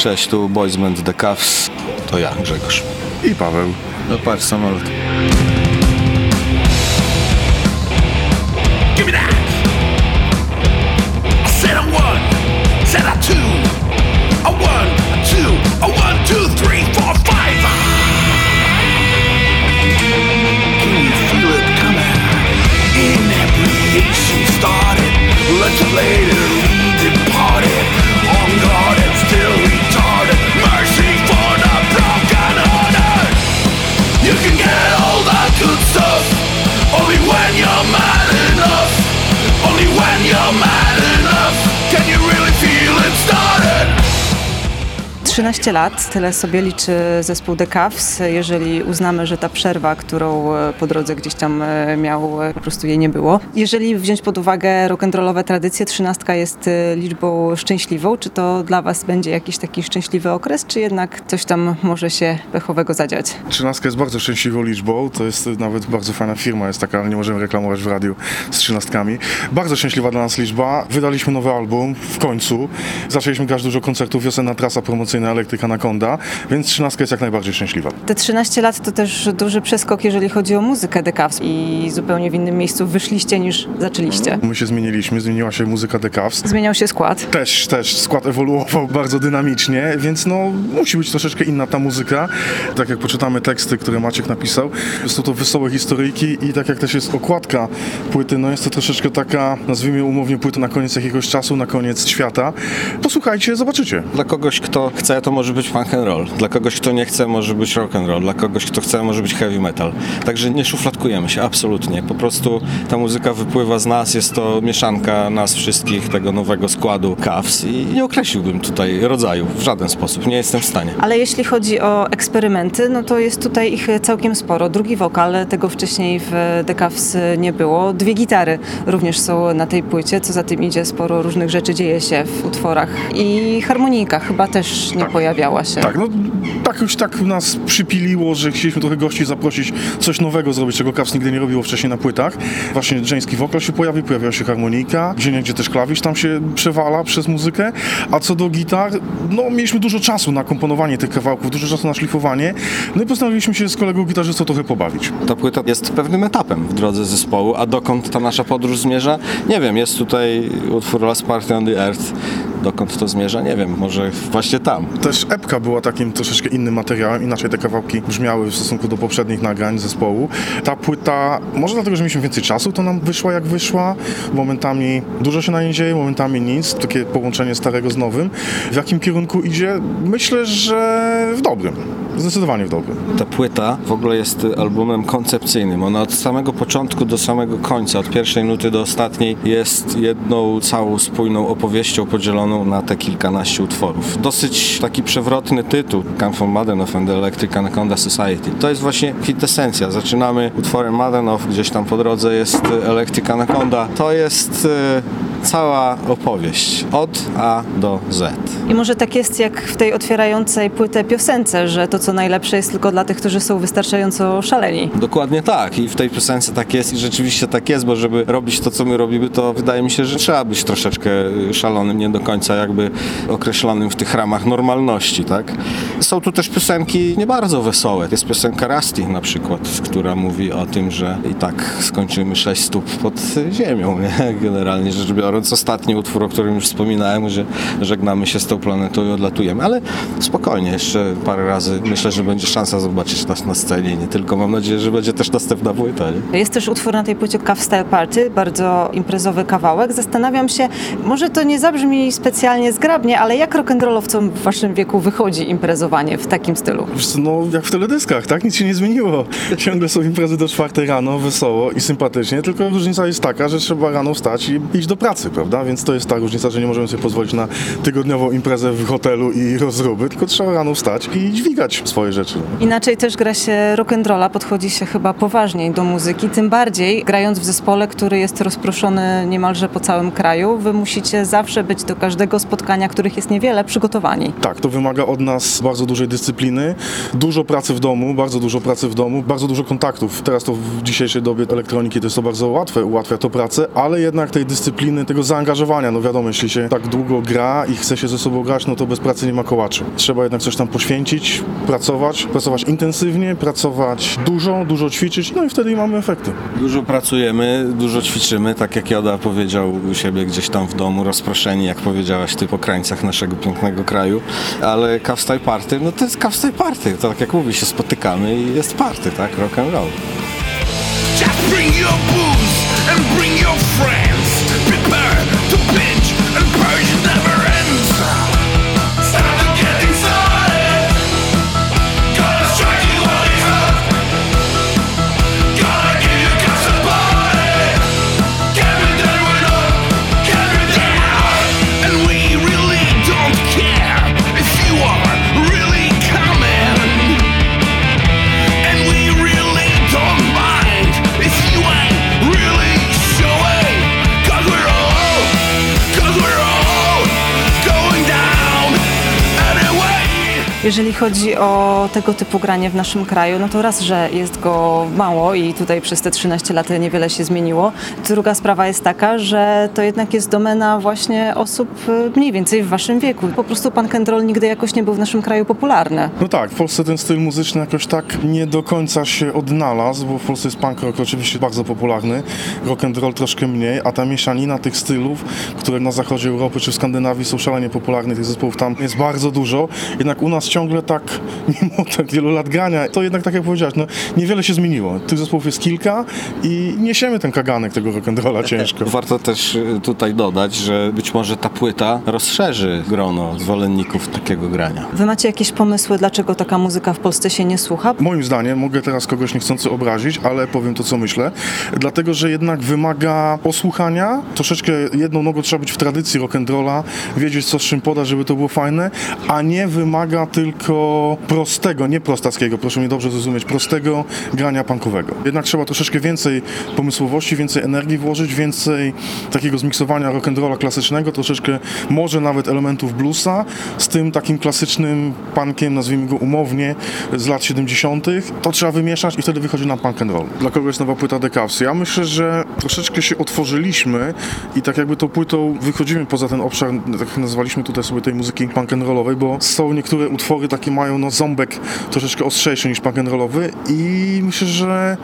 Cześć, tu Boys Band The Cuffs. To ja, Grzegorz. I Paweł. No patrz, samolot. 13 lat, tyle sobie liczy zespół The Cavs. Jeżeli uznamy, że ta przerwa, którą e, po drodze gdzieś tam e, miał, e, po prostu jej nie było. Jeżeli wziąć pod uwagę rock'n'rollowe tradycje, trzynastka jest liczbą szczęśliwą. Czy to dla was będzie jakiś taki szczęśliwy okres, czy jednak coś tam może się pechowego zadziać? Trzynastka jest bardzo szczęśliwą liczbą. To jest nawet bardzo fajna firma, jest taka, nie możemy reklamować w radiu z trzynastkami. Bardzo szczęśliwa dla nas liczba. Wydaliśmy nowy album w końcu. Zaczęliśmy grać dużo koncertów, wiosenna trasa promocyjna Elektryka Anaconda, więc trzynastka jest jak najbardziej szczęśliwa. Te 13 lat to też duży przeskok, jeżeli chodzi o muzykę The Cavs i zupełnie w innym miejscu wyszliście niż zaczęliście. My się zmieniliśmy, zmieniła się muzyka The Cavs. Zmieniał się skład. Też, też skład ewoluował bardzo dynamicznie, więc no musi być troszeczkę inna ta muzyka. Tak jak poczytamy teksty, które Maciek napisał, są to wesołe historyjki i tak jak też jest okładka płyty, no jest to troszeczkę taka, nazwijmy umownie płytę na koniec jakiegoś czasu, na koniec świata. Posłuchajcie, zobaczycie. Dla kogoś, kto chce, to może być punk and roll. Dla kogoś, kto nie chce, może być rock and roll. Dla kogoś, kto chce, może być heavy metal. Także nie szufladkujemy się, absolutnie. Po prostu ta muzyka wypływa z nas, jest to mieszanka nas wszystkich, tego nowego składu Cavs i nie określiłbym tutaj rodzaju w żaden sposób. Nie jestem w stanie. Ale jeśli chodzi o eksperymenty, no to jest tutaj ich całkiem sporo. Drugi wokal, tego wcześniej w The Cavs nie było. Dwie gitary również są na tej płycie, co za tym idzie, sporo różnych rzeczy dzieje się w utworach. I harmonika chyba też nie pojawiała się. Tak, no tak już tak nas przypiliło, że chcieliśmy trochę gości zaprosić, coś nowego zrobić, czego Caps nigdy nie robiło wcześniej na płytach. Właśnie żeński wokal się pojawił, pojawiła się harmonika, gdzie gdzie też klawisz tam się przewala przez muzykę, a co do gitar, no mieliśmy dużo czasu na komponowanie tych kawałków, dużo czasu na szlifowanie, no i postanowiliśmy się z kolegą gitarzystą trochę pobawić. Ta płyta jest pewnym etapem w drodze zespołu, a dokąd ta nasza podróż zmierza? Nie wiem, jest tutaj utwór Last Party on the Earth. Dokąd to zmierza? Nie wiem, może właśnie tam. Też epka była takim troszeczkę innym materiałem, inaczej te kawałki brzmiały w stosunku do poprzednich nagrań zespołu. Ta płyta, może dlatego, że mieliśmy więcej czasu, to nam wyszła jak wyszła. Momentami dużo się na niej dzieje, momentami nic. Takie połączenie starego z nowym. W jakim kierunku idzie? Myślę, że w dobrym. Zdecydowanie w dobrym. Ta płyta w ogóle jest albumem koncepcyjnym. Ona od samego początku do samego końca, od pierwszej nuty do ostatniej, jest jedną całą spójną opowieścią podzieloną na te kilkanaście utworów. Dosyć taki przewrotny tytuł, Come from Madenow and the Electric Anaconda Society. To jest właśnie kwintesencja. Zaczynamy utworem Madenow, gdzieś tam po drodze jest Electric Anaconda. To jest e, cała opowieść od A do Z. I może tak jest jak w tej otwierającej płytę piosence, że to co najlepsze jest tylko dla tych, którzy są wystarczająco szaleni. Dokładnie tak i w tej piosence tak jest i rzeczywiście tak jest, bo żeby robić to, co my robimy, to wydaje mi się, że trzeba być troszeczkę szalonym, nie do końca jakby określonym w tych ramach normalności, tak? Są tu też piosenki nie bardzo wesołe. Jest piosenka Rusty na przykład, która mówi o tym, że i tak skończymy sześć stóp pod ziemią, nie? Generalnie rzecz biorąc. Ostatni utwór, o którym już wspominałem, że żegnamy się z tą planetą i odlatujemy, ale spokojnie, jeszcze parę razy myślę, że będzie szansa zobaczyć nas na scenie. Nie tylko mam nadzieję, że będzie też następna płyta. Nie? Jest też utwór na tej płycie Cav Style Party, bardzo imprezowy kawałek. Zastanawiam się, może to nie zabrzmi specjalnie zgrabnie, ale jak rock'n'rollowcom w waszym wieku wychodzi imprezowanie w takim stylu? No, jak w teledyskach, tak? Nic się nie zmieniło. Ciągle są imprezy do czwartej rano, wesoło i sympatycznie, tylko różnica jest taka, że trzeba rano wstać i iść do pracy pracy, prawda? Więc to jest ta różnica, że nie możemy sobie pozwolić na tygodniową imprezę w hotelu i rozruby, tylko trzeba rano wstać i dźwigać swoje rzeczy. Inaczej też gra się rock'n'rolla, podchodzi się chyba poważniej do muzyki, tym bardziej grając w zespole, który jest rozproszony niemalże po całym kraju. Wy musicie zawsze być do każdego spotkania, których jest niewiele, przygotowani. Tak, to wymaga od nas bardzo dużej dyscypliny, dużo pracy w domu, bardzo dużo pracy w domu, bardzo dużo kontaktów. Teraz to w dzisiejszej dobie elektroniki to jest to bardzo łatwe, ułatwia to pracę, ale jednak tej dyscypliny, tego zaangażowania, no wiadomo, jeśli się tak długo gra i chce się ze sobą grać, no to bez pracy nie ma kołaczy. Trzeba jednak coś tam poświęcić, pracować, pracować intensywnie, pracować dużo, dużo ćwiczyć, no i wtedy mamy efekty. Dużo pracujemy, dużo ćwiczymy, tak jak Joda powiedział u siebie gdzieś tam w domu, rozproszeni, jak powiedziałaś ty, po krańcach naszego pięknego kraju, ale Kawstaj Party, no to jest Kawstaj Party, to tak jak mówi, się spotykamy i jest party, tak, rock and roll. Just bring your booze and bring your friends. Prepare to binge and purge never Jeżeli chodzi o tego typu granie w naszym kraju, no to raz, że jest go mało i tutaj przez te 13 lat niewiele się zmieniło. Druga sprawa jest taka, że to jednak jest domena właśnie osób y, mniej więcej w waszym wieku. Po prostu pan Kendroll nigdy jakoś nie był w naszym kraju popularny. No tak, w Polsce ten styl muzyczny jakoś tak nie do końca się odnalazł, bo w Polsce jest punk rock oczywiście bardzo popularny, rock and roll troszkę mniej, a ta mieszanina tych stylów, które na zachodzie Europy czy w Skandynawii są szalenie popularne, tych zespołów tam jest bardzo dużo, jednak u nas ciągle tak, mimo tak wielu lat grania, to jednak tak jak powiedziałeś, no niewiele się zmieniło. Tych zespołów jest kilka i niesiemy ten kaganek tego rock and rolla ciężko. Warto też y, tutaj dodać, że być może ta płyta rozszerzy grono zwolenników takiego grania. Wy macie jakieś pomysły, dlaczego taka muzyka w Polsce się nie słucha? Moim zdaniem, mogę teraz kogoś niechcący obrazić, ale powiem to, co myślę, dlatego, że jednak wymaga posłuchania, troszeczkę jedną nogą trzeba być w tradycji rock'n'rolla, wiedzieć co z czym poda, żeby to było fajne, a nie wymaga tylko prostego, nie prostackiego, proszę mnie dobrze zrozumieć, prostego grania punkowego. Jednak trzeba troszeczkę więcej pomysłowości, więcej energii włożyć, więcej takiego zmiksowania rock'n'rolla klasycznego, troszeczkę może nawet elementów bluesa z tym takim klasycznym punkiem, nazwijmy go umownie, z lat 70. To trzeba wymieszać i wtedy wychodzi nam punk roll. Dla kogo jest nowa płyta The Cavs? Ja myślę, że troszeczkę się otworzyliśmy i tak jakby tą płytą wychodzimy poza ten obszar, tak nazwaliśmy tutaj sobie tej muzyki punk rollowej, bo są niektóre utwory takie mają no ząbek troszeczkę ostrzejszy niż punk and rollowy i myślę, że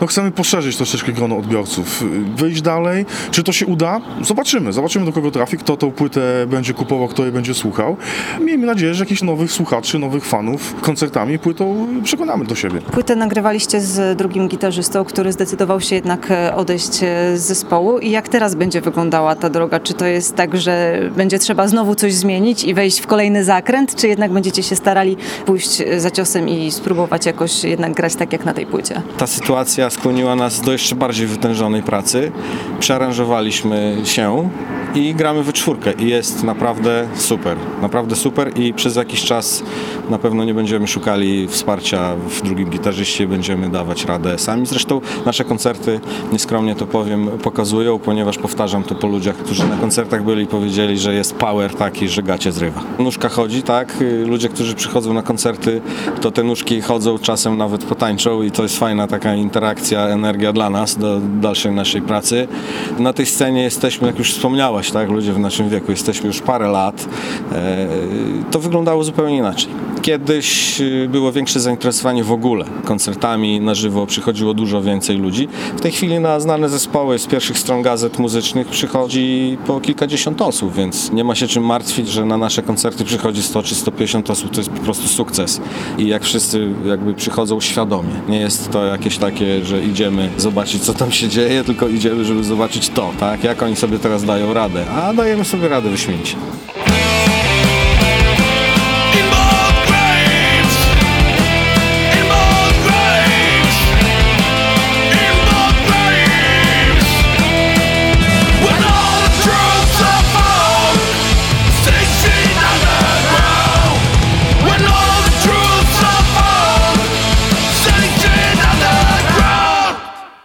no chcemy poszerzyć troszeczkę grono odbiorców. Wyjść dalej. Czy to się uda? Zobaczymy. Zobaczymy do kogo trafi, kto tą płytę będzie kupował, kto jej będzie słuchał. Miejmy nadzieję, że jakichś nowych słuchaczy, nowych fanów koncertami, płytą przekonamy do siebie. Płytę nagrywaliście z drugim gitarzystą, który zdecydował się jednak e, odejść e, z zespołu. I jak teraz będzie wyglądała ta droga? Czy to jest tak, że będzie trzeba znowu coś zmienić i wejść w kolejny zakręt, czy jednak będziecie się starali pójść za ciosem i spróbować jakoś jednak grać tak jak na tej płycie? Ta sytuacja skłoniła nas do jeszcze bardziej wytężonej pracy. Przearanżowaliśmy się i gramy we czwórkę i jest naprawdę super, naprawdę super i przez jakiś czas na pewno nie będziemy szukali wsparcia w drugim gitarzyście, będziemy dawać radę sami. Zresztą nasze koncerty, nieskromnie to powiem, pokazują, ponieważ powtarzam to po ludziach, którzy na koncertach byli i powiedzieli, że jest power taki, że gacie zrywa. Nóżka chodzi, tak? Ludzie, którzy przychodzą na koncerty, to te nóżki chodzą, czasem nawet potańczą i to jest fajna taka interakcja, energia dla nas, do dalszej naszej pracy. Na tej scenie jesteśmy, jak już wspomniałaś, tak? Ludzie w naszym wieku, jesteśmy już parę lat. E, To wyglądało zupełnie inaczej. Kiedyś y, było większe zainteresowanie w ogóle koncertami na żywo, przychodziło dużo więcej ludzi. W tej chwili na znane zespoły z pierwszych stron gazet muzycznych przychodzi po kilkadziesiąt osób, więc nie ma się czym martwić, że na nasze koncerty przychodzi 100 czy 150 osób, to jest po prostu sukces. I jak wszyscy jakby przychodzą świadomie. Nie jest to jakieś takie, że idziemy zobaczyć co tam się dzieje, tylko idziemy, żeby zobaczyć to, tak? Jak oni sobie teraz dają radę. A dajemy sobie radę wyśmienicie.